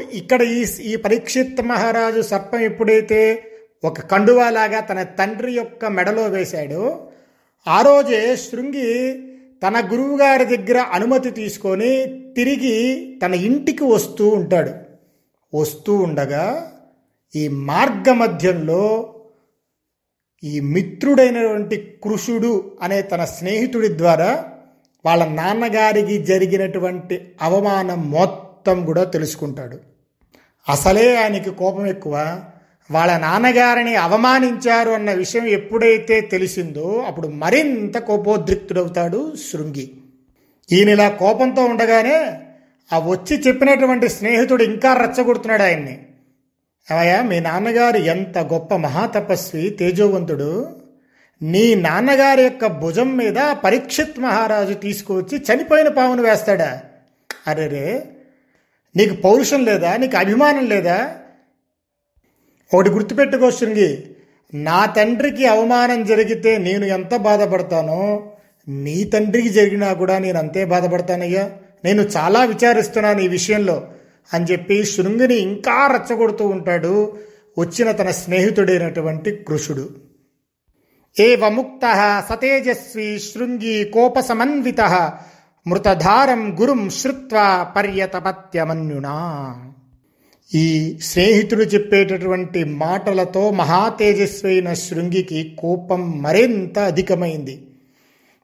ఇక్కడ ఈ ఈ పరీక్షిత్ మహారాజు సర్పం ఎప్పుడైతే ఒక కండువాలాగా తన తండ్రి యొక్క మెడలో వేశాడో ఆ రోజే శృంగి తన గురువుగారి దగ్గర అనుమతి తీసుకొని తిరిగి తన ఇంటికి వస్తూ ఉంటాడు. వస్తూ ఉండగా ఈ మార్గ మధ్యంలో ఈ మిత్రుడైనటువంటి కృషుడు అనే తన స్నేహితుడి ద్వారా వాళ్ళ నాన్నగారికి జరిగినటువంటి అవమానం మొత్తం మొత్తం కూడా తెలుసుకుంటాడు. అసలే ఆయనకి కోపం ఎక్కువ. వాళ్ళ నాన్నగారిని అవమానించారు అన్న విషయం ఎప్పుడైతే తెలిసిందో అప్పుడు మరింత కోపోద్రిక్తుడవుతాడు శృంగి. ఈయన ఇలా కోపంతో ఉండగానే ఆ వచ్చి చెప్పినటువంటి స్నేహితుడు ఇంకా రెచ్చగొడుతున్నాడు ఆయన్ని. అవయా మీ నాన్నగారు ఎంత గొప్ప మహాతపస్వి తేజోవంతుడు. నీ నాన్నగారి యొక్క భుజం మీద పరీక్షిత్ మహారాజు తీసుకువచ్చి చనిపోయిన పామును వేస్తాడా? అరేరే నీకు పౌరుషం లేదా? నీకు అభిమానం లేదా? ఒకటి గుర్తుపెట్టుకో శృంగి. నా తండ్రికి అవమానం జరిగితే నేను ఎంత బాధపడతానో నీ తండ్రికి జరిగినా కూడా నేను అంతే బాధపడతానయ్యా. నేను చాలా విచారిస్తున్నాను ఈ విషయంలో అని చెప్పి శృంగిని ఇంకా రెచ్చగొడుతూ ఉంటాడు వచ్చిన తన స్నేహితుడైనటువంటి కృషుడు. ఏవముక్త సతేజస్వి శృంగి కోపసమన్విత మృతధారం గురుం శ్రుత్వా పర్యతపత్యమన్యునా. ఈ స్నేహితుడు చెప్పేటటువంటి మాటలతో మహాతేజస్వైన శృంగికి కోపం మరింత అధికమైంది.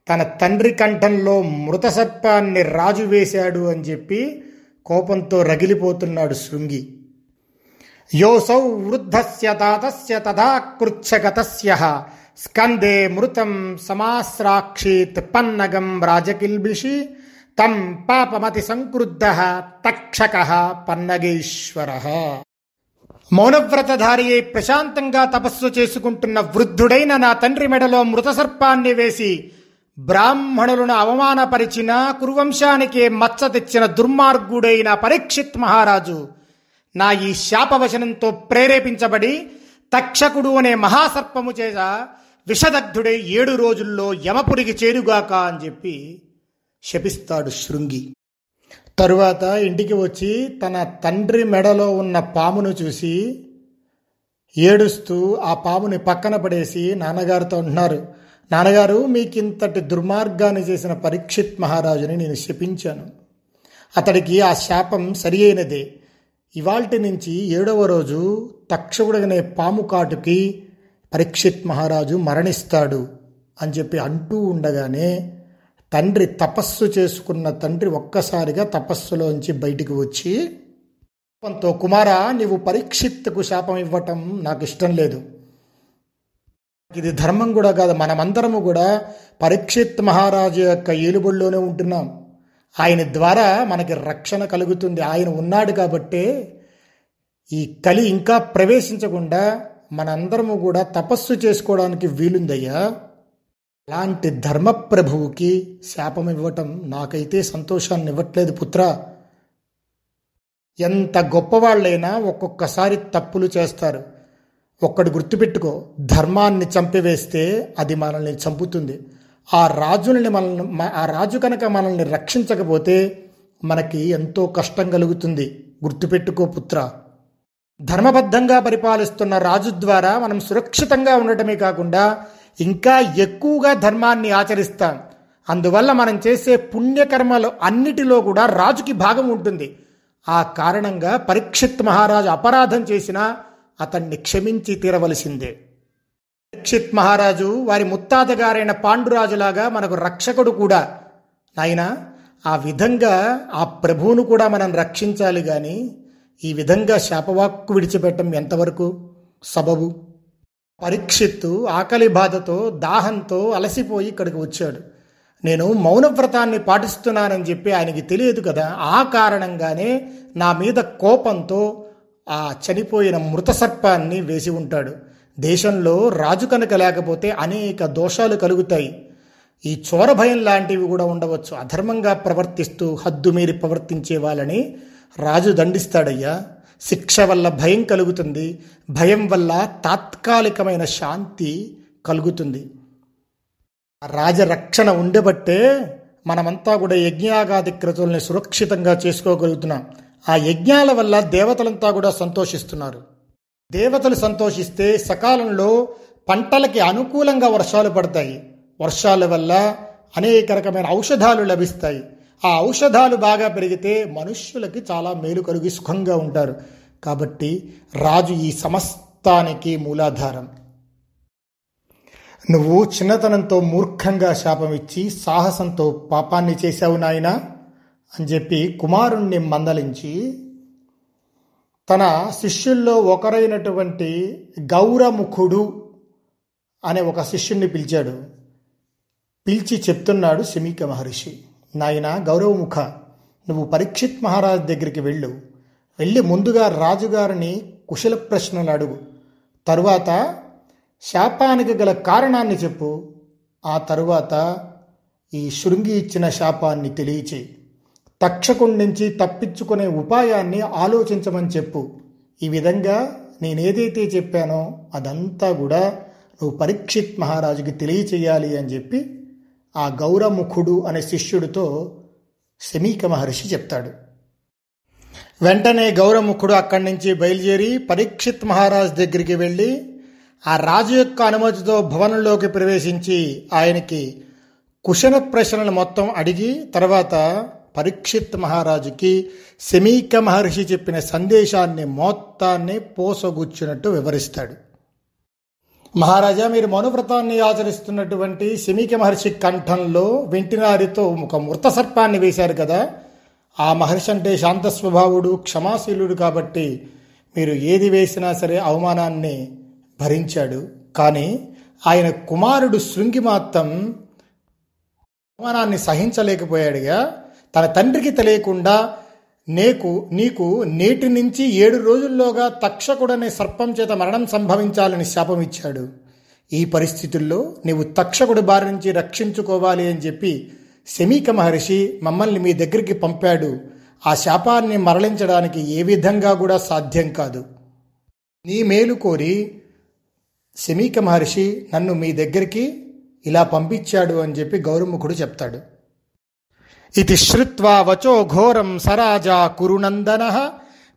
తన తండ్రి కంఠంలో మృత సర్పాన్ని రాజు వేశాడు అని చెప్పి కోపంతో రగిలిపోతున్నాడు శృంగి. యోసౌ వృద్ధస్య తాతస్య తథా కృచ్ఛగతస్య స్కందే మృతం సమాశ్రాక్షీత్ పన్నగం రాజకిల్బిషి తం పాపమతి సంక్రుద్ధ తక్షక పన్నగేశ్వర. మౌనవ్రతధారి అయి ప్రశాంతంగా తపస్సు చేసుకుంటున్న వృద్ధుడైన నా తండ్రి మెడలో మృతసర్పాన్ని వేసి బ్రాహ్మణులను అవమానపరిచిన కురువంశానికే మచ్చ తెచ్చిన దుర్మార్గుడైన పరీక్షిత్ మహారాజు నా ఈ శాపవచనంతో ప్రేరేపించబడి తక్షకుడు అనే మహాసర్పము చేత విషదగ్ధుడై ఏడు రోజుల్లో యమపురికి చేరుగాక అని చెప్పి శపిస్తాడు శృంగి. తరువాత ఇంటికి వచ్చి తన తండ్రి మెడలో ఉన్న పామును చూసి ఏడుస్తూ ఆ పాముని పక్కన పడేసి నాన్నగారితో ఉంటున్నారు నాన్నగారు మీకింతటి దుర్మార్గాన్ని చేసిన పరీక్షిత్ మహారాజుని నేను శపించాను. అతడికి ఆ శాపం సరి అయినదే ఇవాల్టి నుంచి ఏడవ రోజు తక్షకుడనే పాము కాటుకి పరీక్షిత్ మహారాజు మరణిస్తాడు అని చెప్పి అంటూ ఉండగానే తండ్రి తపస్సు చేసుకున్న తండ్రి ఒక్కసారిగా తపస్సులోంచి బయటికి వచ్చి కోపంతో కుమారా నీవు పరీక్షిత్తుకు శాపం ఇవ్వటం నాకు ఇష్టం లేదు. ఇది ధర్మం కూడా కాదు మనమందరము కూడా పరీక్షిత్ మహారాజు యొక్క ఏలుబడిలోనే ఉంటున్నాం. ఆయన ద్వారా మనకి రక్షణ కలుగుతుంది. ఆయన ఉన్నాడు కాబట్టే ఈ కలి ఇంకా ప్రవేశించకుండా మనందరము కూడా తపస్సు చేసుకోవడానికి వీలుందయ్యా. అలాంటి ధర్మప్రభువుకి శాపం ఇవ్వటం నాకైతే సంతోషాన్ని ఇవ్వట్లేదు పుత్ర. ఎంత గొప్పవాళ్ళైనా ఒక్కొక్కసారి తప్పులు చేస్తారు. ఒక్కడు గుర్తుపెట్టుకో ధర్మాన్ని చంపివేస్తే అది మనల్ని చంపుతుంది. ఆ రాజుల్ని మనల్ని ఆ రాజు కనుక మనల్ని రక్షించకపోతే మనకి ఎంతో కష్టం కలుగుతుంది. గుర్తుపెట్టుకో పుత్ర. ధర్మబద్ధంగా పరిపాలిస్తున్న రాజు ద్వారా మనం సురక్షితంగా ఉండటమే కాకుండా ఇంకా ఎక్కువగా ధర్మాన్ని ఆచరిస్తాం. అందువల్ల మనం చేసే పుణ్యకర్మలు అన్నిటిలో కూడా రాజుకి భాగం ఉంటుంది. ఆ కారణంగా పరీక్షిత్ మహారాజు అపరాధం చేసినా అతన్ని క్షమించి తీరవలసిందే. పరీక్షిత్ మహారాజు వారి ముత్తాత గారైన పాండురాజులాగా మనకు రక్షకుడు కూడా. నాయన ఆ విధంగా ఆ ప్రభువును కూడా మనం రక్షించాలి కానీ ఈ విధంగా శాపవాక్కు విడిచిపెట్టడం ఎంతవరకు సబబు? పరీక్షిత్తు ఆకలి బాధతో దాహంతో అలసిపోయి ఇక్కడికి వచ్చాడు. నేను మౌనవ్రతాన్ని పాటిస్తున్నానని చెప్పి ఆయనకి తెలియదు కదా. ఆ కారణంగానే నా మీద కోపంతో ఆ చనిపోయిన మృత సర్పాన్ని వేసి ఉంటాడు. దేశంలో రాజు కనుక లేకపోతే అనేక దోషాలు కలుగుతాయి. ఈ చోర భయం లాంటివి కూడా ఉండవచ్చు. అధర్మంగా ప్రవర్తిస్తూ హద్దు మీరి ప్రవర్తించే వాళ్ళని రాజు దండిస్తాడయ్యా. శిక్ష వల్ల భయం కలుగుతుంది. భయం వల్ల తాత్కాలికమైన శాంతి కలుగుతుంది. రాజరక్షణ ఉండబట్టే మనమంతా కూడా యజ్ఞాగాది క్రతుల్ని సురక్షితంగా చేసుకోగలుగుతున్నాం. ఆ యజ్ఞాల వల్ల దేవతలంతా కూడా సంతోషిస్తున్నారు. దేవతలు సంతోషిస్తే సకాలంలో పంటలకి అనుకూలంగా వర్షాలు పడతాయి. వర్షాల వల్ల అనేక రకమైన ఔషధాలు లభిస్తాయి. ఆ ఔషధాలు బాగా పెరిగితే మనుష్యులకి చాలా మేలు కలిగి సుఖంగా ఉంటారు. కాబట్టి రాజు ఈ సమస్తానికి మూలాధారం. నువ్వు చిన్నతనంతో మూర్ఖంగా శాపం ఇచ్చి సాహసంతో పాపాన్ని చేశావు నాయనా అని చెప్పి కుమారుణ్ణి మందలించి తన శిష్యుల్లో ఒకరైనటువంటి గౌరముఖుడు అనే ఒక శిష్యుణ్ణి పిలిచాడు. పిలిచి చెప్తున్నాడు శమీక మహర్షి. నాయన గౌరవముఖ నువ్వు పరీక్షిత్ మహారాజ్ దగ్గరికి వెళ్ళు. వెళ్ళి ముందుగా రాజుగారిని కుశల ప్రశ్నలు అడుగు. తరువాత శాపానికి గల కారణాన్ని చెప్పు. ఆ తరువాత ఈ శృంగి ఇచ్చిన శాపాన్ని తెలియచేయి తక్షకుడి నుంచి తప్పించుకునే ఉపాయాన్ని ఆలోచించమని చెప్పు. ఈ విధంగా నేనేదైతే చెప్పానో అదంతా కూడా నువ్వు పరీక్షిత్ మహారాజుకి తెలియచేయాలి అని చెప్పి ఆ గౌరముఖుడు అనే శిష్యుడితో శమీక మహర్షి చెప్తాడు. వెంటనే గౌరముఖుడు అక్కడి నుంచి బయలుదేరి పరీక్షిత్ మహారాజ్ దగ్గరికి వెళ్ళి ఆ రాజు యొక్క అనుమతితో భవనంలోకి ప్రవేశించి ఆయనకి కుశన ప్రశ్నలు మొత్తం అడిగి తర్వాత పరీక్షిత్ మహారాజుకి శమీక మహర్షి చెప్పిన సందేశాన్ని మొత్తాన్ని పోసగుచ్చినట్టు వివరిస్తాడు. మహారాజా మీరు మనువ్రతాన్ని ఆచరిస్తున్నటువంటి శమీక మహర్షి కంఠంలో వెంటినారితో ఒక మృత సర్పాన్ని వేశారు కదా. ఆ మహర్షి అంటే శాంత స్వభావుడు క్షమాశీలుడు కాబట్టి మీరు ఏది వేసినా సరే అవమానాన్ని భరించాడు. కానీ ఆయన కుమారుడు శృంగి మాత్రం అవమానాన్ని సహించలేకపోయాడుగా. తన తండ్రికి తెలియకుండా నేకు నీకు నేటి నుంచి ఏడు రోజుల్లోగా తక్షకుడనే సర్పం చేత మరణం సంభవించాలని శాపం ఇచ్చాడు ఈ పరిస్థితుల్లో నీవు తక్షకుడి బారి నుంచి రక్షించుకోవాలి అని చెప్పి శమీక మహర్షి మమ్మల్ని మీ దగ్గరికి పంపాడు. ఆ శాపాన్ని మరలించడానికి ఏ విధంగా కూడా సాధ్యం కాదు. నీ మేలు కోరి శమీక మహర్షి నన్ను మీ దగ్గరికి ఇలా పంపించాడు అని చెప్పి గౌరముఖుడు చెప్తాడు. ఇది శ్రుత్వా వచో ఘోరం సరాజా కురునందన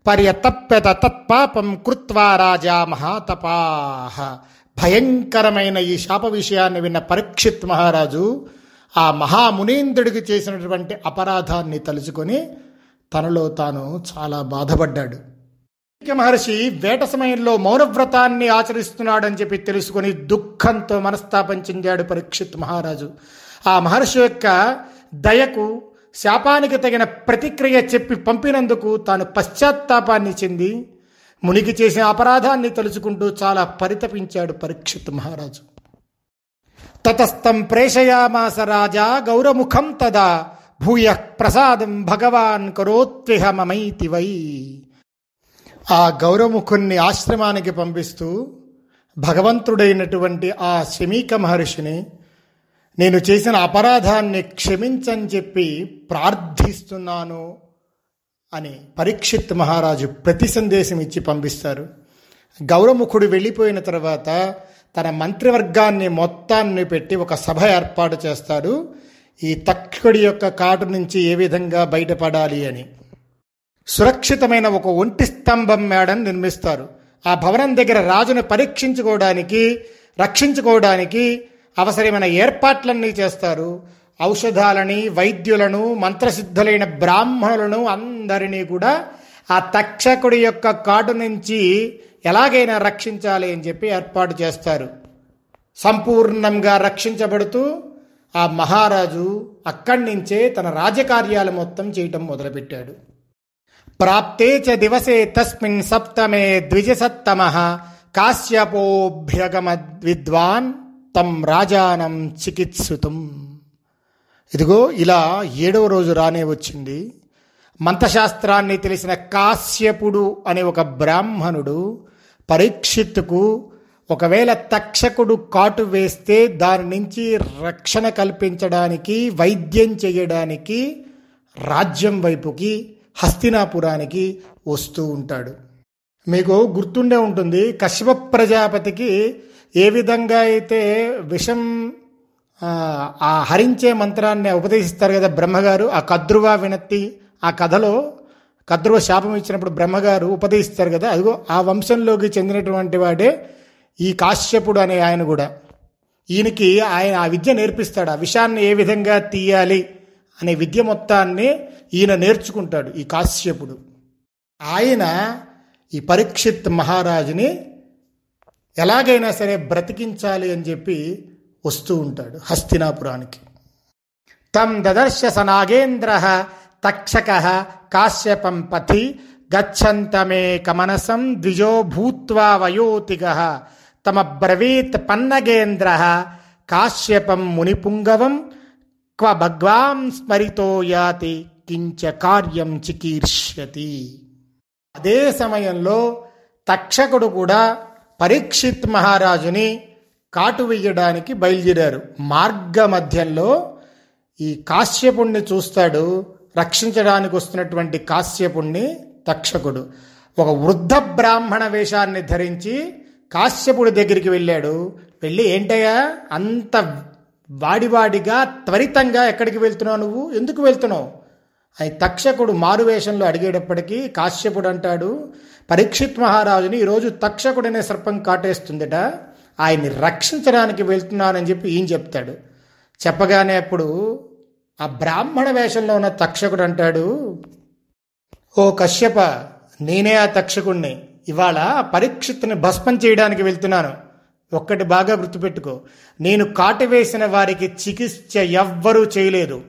పర్యతప్యత తత్పాపం కృత్వా రాజా మహాతపాహ భయంకరమైన ఈ శాప విషయాన్ని విన్న పరీక్షిత్ మహారాజు ఆ మహామునీంద్రుడికి చేసినటువంటి అపరాధాన్ని తలుచుకొని తనలో తాను చాలా బాధపడ్డాడు. మహర్షి వేట సమయంలో మౌనవ్రతాన్ని ఆచరిస్తున్నాడని చెప్పి తెలుసుకొని దుఃఖంతో మనస్తాపం చెందాడు పరీక్షిత్ మహారాజు. ఆ మహర్షి యొక్క దయకు శాపానికి తగిన ప్రతిక్రియ చెప్పి పంపినందుకు తాను పశ్చాత్తాపాన్ని చెంది మునికి చేసిన అపరాధాన్ని తలుచుకుంటూ చాలా పరితపించాడు పరీక్షిత్ మహారాజు. తతస్థం ప్రేషయామాస రాజా గౌరముఖం తదా భూయ ప్రసాదం భగవాన్ కరోత్విహ మమైతి వై. ఆ గౌరముఖుణ్ణి ఆశ్రమానికి పంపిస్తూ భగవంతుడైనటువంటి ఆ శమీక మహర్షిని నేను చేసిన అపరాధాన్ని క్షమించని చెప్పి ప్రార్థిస్తున్నాను అని పరీక్షిత్ మహారాజు ప్రతి సందేశం ఇచ్చి పంపిస్తారు. గౌరముఖుడు వెళ్ళిపోయిన తర్వాత తన మంత్రివర్గాన్ని మొత్తాన్ని పెట్టి ఒక సభ ఏర్పాటు చేస్తారు ఈ తక్షకుడి యొక్క కాటు నుంచి ఏ విధంగా బయటపడాలి అని. సురక్షితమైన ఒక ఒంటి స్తంభం మేడను నిర్మిస్తారు. ఆ భవనం దగ్గర రాజును పరీక్షించుకోవడానికి రక్షించుకోవడానికి అవసరమైన ఏర్పాట్లన్నీ చేస్తారు. ఔషధాలని వైద్యులను మంత్రసిద్ధులైన బ్రాహ్మణులను అందరినీ కూడా ఆ తక్షకుడి యొక్క కాటు నుంచి ఎలాగైనా రక్షించాలి అని చెప్పి ఏర్పాటు చేస్తారు. సంపూర్ణంగా రక్షించబడుతూ ఆ మహారాజు అక్కడి నుంచే తన రాజకార్యాలు మొత్తం చేయటం మొదలుపెట్టాడు. ప్రాప్తే చ దివసే తస్మిన్ సప్తమే ద్విజసత్తమ కాశ్యపోభ్యగమ విద్వాన్ తం రాజానం చికిత్సుతం. ఇదిగో ఇలా ఏడవ రోజు రానే వచ్చింది. మంత్రశాస్త్రాన్ని తెలిసిన కాశ్యపుడు అనే ఒక బ్రాహ్మణుడు పరీక్షిత్తుకు ఒకవేళ తక్షకుడు కాటు వేస్తే దాని నుంచి రక్షణ కల్పించడానికి వైద్యం చేయడానికి రాజ్యం వైపుకి హస్తినాపురానికి వస్తూ ఉంటాడు. మీకు గుర్తుండే ఉంటుంది కశ్యప ప్రజాపతికి ఏ విధంగా అయితే విషం ఆ హరించే మంత్రాన్ని ఉపదేశిస్తారు కదా బ్రహ్మగారు ఆ కద్రువ వినత్తి ఆ కథలో కద్రువ శాపం ఇచ్చినప్పుడు బ్రహ్మగారు ఉపదేశిస్తారు కదా అదిగో ఆ వంశంలోకి చెందినటువంటి వాడే ఈ కాశ్యపుడు అనే ఆయన కూడా. ఈయనకి ఆయన ఆ విద్య నేర్పిస్తాడు ఆ విషాన్ని ఏ విధంగా తీయాలి అనే విద్య మొత్తాన్ని ఈయన నేర్చుకుంటాడు ఈ కాశ్యపుడు. ఆయన ఈ పరీక్షిత్ మహారాజుని ఎలాగైనా సరే బ్రతికించాలి అని చెప్పి వస్తూ ఉంటాడు హస్తినాపురానికి. తం దదర్శ సనాగేంద్ర తక్షక కాశ్యపం పథి గచ్చంతమే కమనసం ద్విజో భూత్వా వయోతిగ తమ బ్రవీత్ పన్నగేంద్ర కాశ్యపం మునిపుంగవం క్వ భగ్వాం స్మరితో యాతి కించ కార్యం చికీర్ష్యతి. అదే సమయంలో తక్షకుడు కూడా పరీక్షిత్ మహారాజుని కాటు వేయడానికి బయలుదేరారు. మార్గ మధ్యంలో ఈ కాశ్యపుణ్ణి చూస్తాడు. రక్షించడానికి వస్తున్నటువంటి కాశ్యపుణ్ణి తక్షకుడు ఒక వృద్ధ బ్రాహ్మణ వేషాన్ని ధరించి కాశ్యపుడి దగ్గరికి వెళ్ళాడు. వెళ్ళి ఏంటయ్యా? అంత వాడివాడిగా త్వరితంగా ఎక్కడికి వెళ్తున్నావు నువ్వు? ఎందుకు వెళ్తున్నావు? అని తక్షకుడు మారువేషంలో అడిగేటప్పటికీ కాశ్యపుడు అంటాడు పరీక్షిత్ మహారాజుని ఈరోజు తక్షకుడనే సర్పం కాటేస్తుందట. ఆయన్ని రక్షించడానికి వెళ్తున్నానని చెప్పి ఈయన చెప్తాడు. చెప్పగానే అప్పుడు ఆ బ్రాహ్మణ వేషంలో ఉన్న తక్షకుడు అంటాడు ఓ కశ్యప నేనే ఆ తక్షకుణ్ణి. ఇవాళ పరీక్షిత్తుని భస్మం చేయడానికి వెళ్తున్నాను. ఒక్కటి బాగా గుర్తుపెట్టుకో. నేను కాటివేసిన వారికి చికిత్స ఎవ్వరూ చేయలేదు.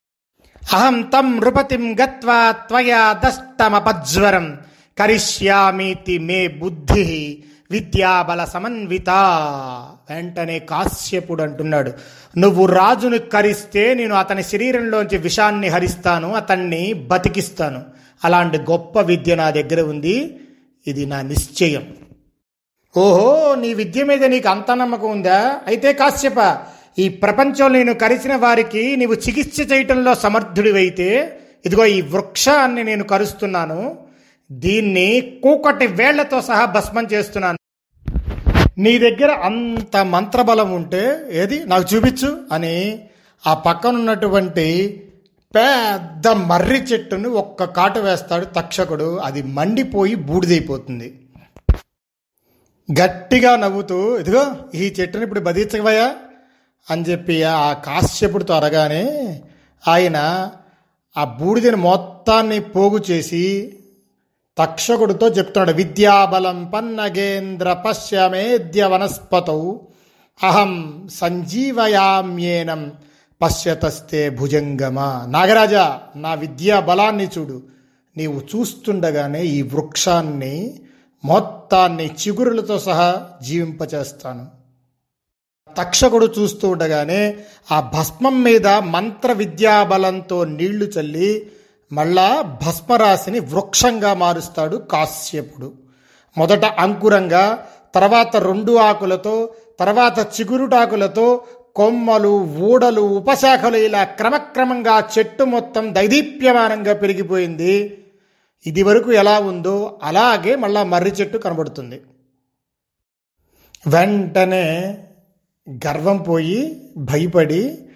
అహం తం నృపతిం గత్వా త్వయా దష్టమపజ్వరం. కరిష్యామీతి మే బుద్ధి విద్యాబల సమన్విత. వెంటనే కాశ్యపుడు అంటున్నాడు నువ్వు రాజును కరిస్తే నేను అతని శరీరంలోంచి విషాన్ని హరిస్తాను అతన్ని బతికిస్తాను. అలాంటి గొప్ప విద్య నా దగ్గర ఉంది ఇది నా నిశ్చయం. ఓహో నీ విద్య మీద నీకు అంత నమ్మకం ఉందా? అయితే కాశ్యప ఈ ప్రపంచం నేను కరిచిన వారికి నీవు చికిత్స చేయటంలో సమర్థుడివైతే ఇదిగో ఈ వృక్షాన్ని నేను కరుస్తున్నాను దీన్ని కూకటి వేళ్ళతో సహా భస్మం చేస్తున్నాను. నీ దగ్గర అంత మంత్రబలం ఉంటే ఏది? నాకు చూపించు అని ఆ పక్కనున్నటువంటి పెద్ద మర్రి చెట్టును ఒక్క కాటు వేస్తాడు తక్షకుడు. అది మండిపోయి బూడిదైపోతుంది. గట్టిగా నవ్వుతూ ఇదిగో ఈ చెట్టుని ఇప్పుడు బదించవయా అని చెప్పి ఆ కాశ్యపుడితో అరగానే ఆయన ఆ బూడిదని మొత్తాన్ని పోగు చేసి తక్షకుడితో చెప్తున్నాడు విద్యాబలం పన్నగేంద్ర పశ్యమేద్య వనస్పతౌ అహం సంజీవయామ్యేనం పశ్యతస్తే భుజంగమా. నాగరాజా నా విద్యా బలాన్ని చూడు. నీవు చూస్తుండగానే ఈ వృక్షాన్ని మొత్తాన్ని చిగురులతో సహా జీవింపచేస్తాను. తక్షకుడు చూస్తూ ఉండగానే ఆ భస్మం మీద మంత్ర విద్యాబలంతో నీళ్ళు చల్లి మళ్ళా భస్మరాశిని వృక్షంగా మారుస్తాడు కాశ్యపుడు. మొదట అంకురంగా తర్వాత రెండు ఆకులతో తర్వాత చిగురుటాకులతో కొమ్మలు ఊడలు ఉపశాఖలు ఇలా క్రమక్రమంగా చెట్టు మొత్తం దైదీప్యమానంగా పెరిగిపోయింది. ఇది వరకు ఎలా ఉందో అలాగే మళ్ళా మర్రి చెట్టు కనబడుతుంది. వెంటనే గర్వం పోయి భయపడి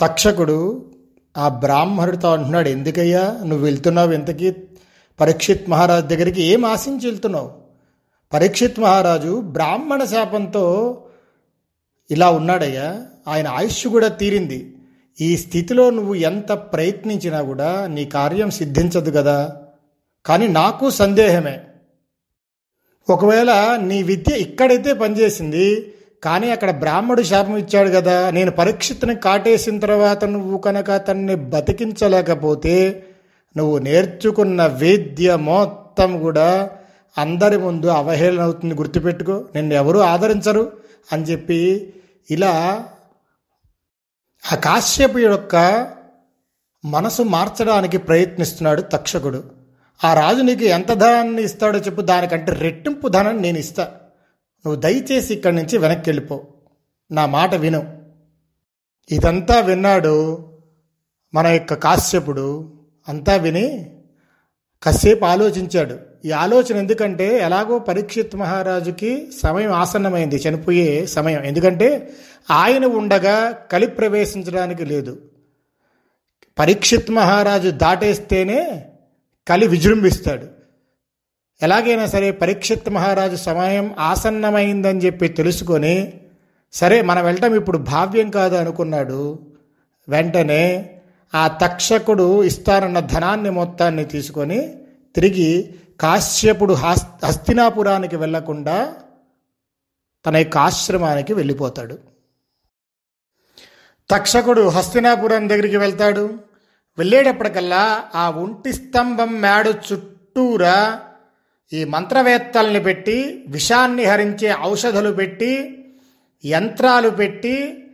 తక్షకుడు ఆ బ్రాహ్మణుడితో అంటున్నాడు ఎందుకయ్యా? నువ్వు వెళ్తున్నావు ఇంతకీ? పరీక్షిత్ మహారాజు దగ్గరికి ఏం ఆశించి వెళ్తున్నావు పరీక్షిత్ మహారాజు బ్రాహ్మణ శాపంతో ఇలా ఉన్నాడయ్యా. ఆయన ఆయుష్ కూడా తీరింది. ఈ స్థితిలో నువ్వు ఎంత ప్రయత్నించినా కూడా నీ కార్యం సిద్ధించదు కదా. కానీ నాకు సందేహమే. ఒకవేళ నీ విద్య ఇక్కడైతే పనిచేసింది కానీ అక్కడ బ్రాహ్మడు శాపం ఇచ్చాడు కదా నేను పరీక్షిత్తుని కాటేసిన తర్వాత నువ్వు కనుక అతన్ని బతికించలేకపోతే నువ్వు నేర్చుకున్న వేద్య మొత్తం కూడా అందరి ముందు అవహేళన అవుతుంది. గుర్తుపెట్టుకో నిన్ను ఎవరు ఆదరించరు అని చెప్పి ఇలా ఆ కాశ్యపు యొక్క మనసు మార్చడానికి ప్రయత్నిస్తున్నాడు తక్షకుడు. ఆ రాజు నీకు ఎంత ధనాన్ని ఇస్తాడో చెప్పు దానికంటే రెట్టింపు ధనం నేను ఇస్తా. నువ్వు దయచేసి ఇక్కడి నుంచి వెనక్కి వెళ్ళిపో నా మాట విను. ఇదంతా విన్నాడు మన యొక్క కాశ్యపుడు. అంతా విని కాసేపు ఆలోచించాడు. ఈ ఆలోచన ఎందుకంటే ఎలాగో పరీక్షిత్ మహారాజుకి సమయం ఆసన్నమైంది చనిపోయే సమయం. ఎందుకంటే ఆయన ఉండగా కలి ప్రవేశించడానికి లేదు. పరీక్షిత్ మహారాజు దాటేస్తేనే కలి విజృంభిస్తాడు. ఎలాగైనా సరే పరీక్షిత్ మహారాజు సమయం ఆసన్నమైందని చెప్పి తెలుసుకొని సరే మనం వెళ్ళటం ఇప్పుడు భావ్యం కాదు అనుకున్నాడు. వెంటనే ఆ తక్షకుడు ఇస్తానన్న ధనాన్ని మొత్తాన్ని తీసుకొని తిరిగి కాశ్యపుడు హస్ హస్తినాపురానికి వెళ్ళకుండా తన యొక్క ఆశ్రమానికి వెళ్ళిపోతాడు. తక్షకుడు హస్తినాపురం దగ్గరికి వెళ్తాడు. వెళ్ళేటప్పటికల్లా ఆ ఒంటి స్తంభం మేడ చుట్టూరా ఈ మంత్రవేత్తల్ని పెట్టి విషాన్ని హరించే ఔషధులు పెట్టి యంత్రాలు పెట్టి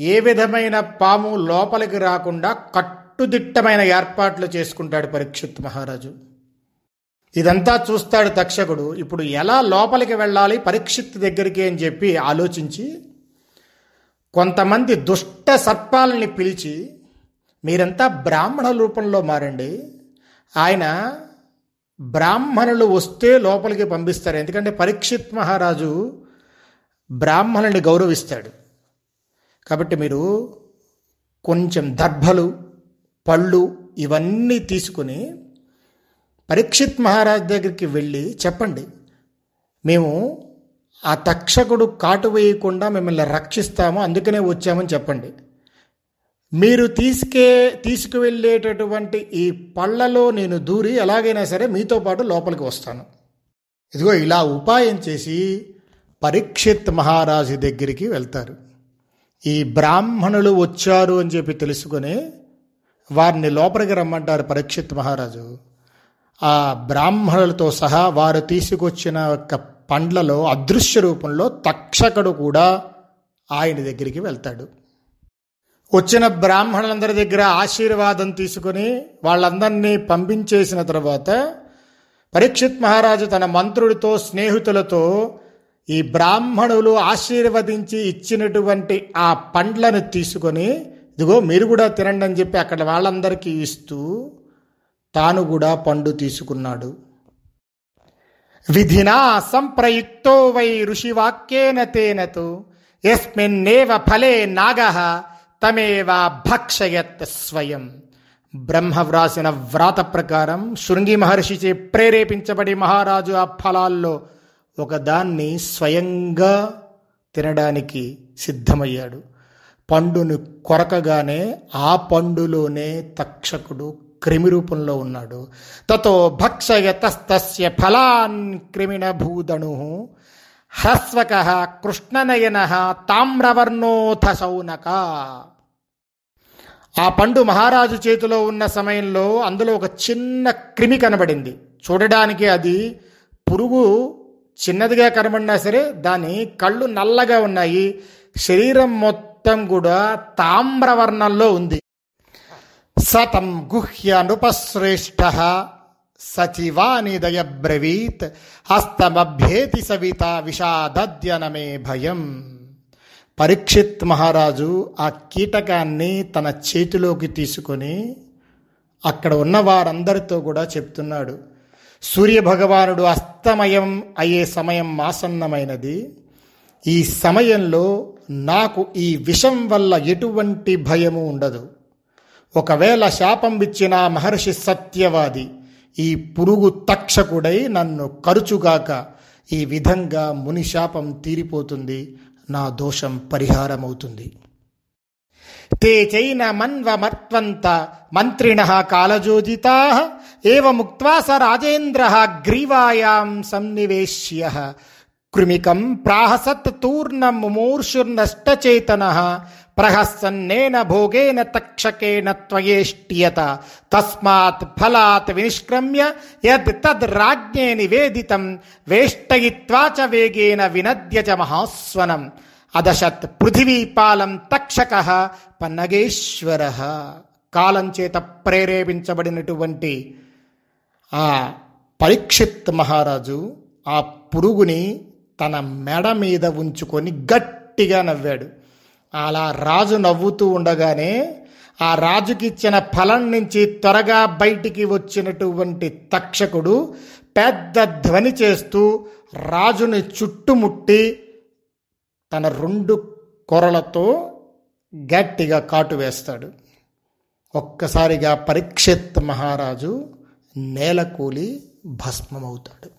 ఏ విధమైన పాము లోపలికి రాకుండా కట్టుదిట్టమైన ఏర్పాట్లు చేసుకుంటాడు పరీక్షిత్ మహారాజు. ఇదంతా చూస్తాడు తక్షకుడు. ఇప్పుడు ఎలా లోపలికి వెళ్ళాలి పరీక్షిత్ దగ్గరికి అని చెప్పి ఆలోచించి కొంతమంది దుష్ట సర్పాలని పిలిచి మీరంతా బ్రాహ్మణ రూపంలో మారండి. ఆయన బ్రాహ్మణులు వస్తే లోపలికి పంపిస్తారు. ఎందుకంటే పరీక్షిత్ మహారాజు బ్రాహ్మణుని గౌరవిస్తాడు. కాబట్టి మీరు కొంచెం దర్భలు పళ్ళు ఇవన్నీ తీసుకుని పరీక్షిత్ మహారాజ్ దగ్గరికి వెళ్ళి చెప్పండి. మేము ఆ తక్షకుడు కాటు వేయకుండా మిమ్మల్ని రక్షిస్తాము అందుకనే వచ్చామని చెప్పండి. మీరు తీసుకే తీసుకువెళ్ళేటటువంటి ఈ పళ్ళలో నేను దూరి ఎలాగైనా సరే మీతో పాటు లోపలికి వస్తాను. ఇదిగో ఇలా ఉపాయం చేసి పరీక్షిత్ మహారాజు దగ్గరికి వెళ్తారు. ఈ బ్రాహ్మణులు వచ్చారు అని చెప్పి తెలుసుకొని వారిని లోపలికి రమ్మంటారు పరీక్షిత్ మహారాజు. ఆ బ్రాహ్మణులతో సహా వారు తీసుకొచ్చిన యొక్క పండ్లలో అదృశ్య రూపంలో తక్షకుడు కూడా ఆయన దగ్గరికి వెళ్తాడు. వచ్చిన బ్రాహ్మణులందరి దగ్గర ఆశీర్వాదం తీసుకుని వాళ్ళందరినీ పంపించేసిన తర్వాత పరీక్షిత్ మహారాజు తన మంత్రుడితో స్నేహితులతో ఈ బ్రాహ్మణులు ఆశీర్వదించి ఇచ్చినటువంటి ఆ పండ్లను తీసుకొని ఇదిగో మీరు కూడా తినండి అని చెప్పి అక్కడ వాళ్ళందరికీ ఇస్తూ తాను కూడా పండు తీసుకున్నాడు. విధినా సంప్రయుక్తో వై ఋషివాక్యేన తేనతు ఎస్మిన్నేవ ఫలే నాగ తమేవ భక్షయత్ స్వయం. బ్రహ్మ వ్రాసిన వ్రాత ప్రకారం శృంగి మహర్షిచే ప్రేరేపించబడి మహారాజు ఆ ఫలాల్లో ఒకదాన్ని స్వయంగా తినడానికి సిద్ధమయ్యాడు. పండును కొరకగానే ఆ పండులోనే తక్షకుడు క్రిమి రూపంలో ఉన్నాడు. తతో భక్షయతస్తస్య ఫలాన్ క్రిమిణ భూదణు హ్రస్వక కృష్ణనయన తామ్రవర్ణోథ శౌనక ఆ పండు మహారాజు చేతిలో ఉన్న సమయంలో అందులో ఒక చిన్న క్రిమి కనబడింది. చూడడానికి అది పురుగు చిన్నదిగా కనబడినా సరే దాని కళ్ళు నల్లగా ఉన్నాయి. శరీరం మొత్తం కూడా తామ్రవర్ణంలో ఉంది. సతం గుహ్య నృపశ్రేష్ఠ సచివానిదయ బ్రవీత్ హస్తమభ్యేతి సవిత విషాదద్యనమే భయం పరీక్షిత్ మహారాజు ఆ కీటకాన్ని తన చేతిలోకి తీసుకొని అక్కడ ఉన్న వారందరితో కూడా చెప్తున్నాడు. సూర్యభగవానుడు అస్తమయం అయ్యే సమయం ఆసన్నమైనది. ఈ సమయంలో నాకు ఈ విషం వల్ల ఎటువంటి భయము ఉండదు. ఒకవేళ శాపం ఇచ్చిన మహర్షి సత్యవాది ఈ పురుగు తక్షకుడై నన్ను కరుచుగాక ఈ విధంగా మునిశాపం తీరిపోతుంది నా దోషం పరిహారమవుతుంది. తే చైన మన్వమర్త్వంత మంత్రిణ కాలజోదితా ఏముక్వా స రాజేంద్ర గ్రీవాయాం సన్నివేశ్య. కృమికం ప్రాహసత్ తూర్ణం ముమూర్షుర్నష్టచేతన ప్రహసన్నేన భోగేన తక్షకేన త్వయేష్ట్యత. తస్మాత్ ఫలాత్ వినిష్క్రమ్య యద్ తద్ రాజ్ఞే నివేదితం. వేష్టయిత్వా చ వేగేన వినద్య చ మహాస్వనం. అదశత్ పృథివీపాలం తక్షక పన్నగేశ్వర. కాలం చేత ప్రేరేపించబడినటువంటి ఆ పరీక్షిత్ మహారాజు ఆ పురుగుని తన మెడ మీద ఉంచుకొని గట్టిగా నవ్వాడు. అలా రాజు నవ్వుతూ ఉండగానే ఆ రాజుకిచ్చిన ఫలం నుంచి త్వరగా బయటికి వచ్చినటువంటి తక్షకుడు పెద్ద ధ్వని చేస్తూ రాజుని చుట్టుముట్టి తన రెండు కొరలతో గట్టిగా కాటు వేస్తాడు. ఒక్కసారిగా పరీక్షిత్ మహారాజు నేలకూలి భస్మమవుతాడు.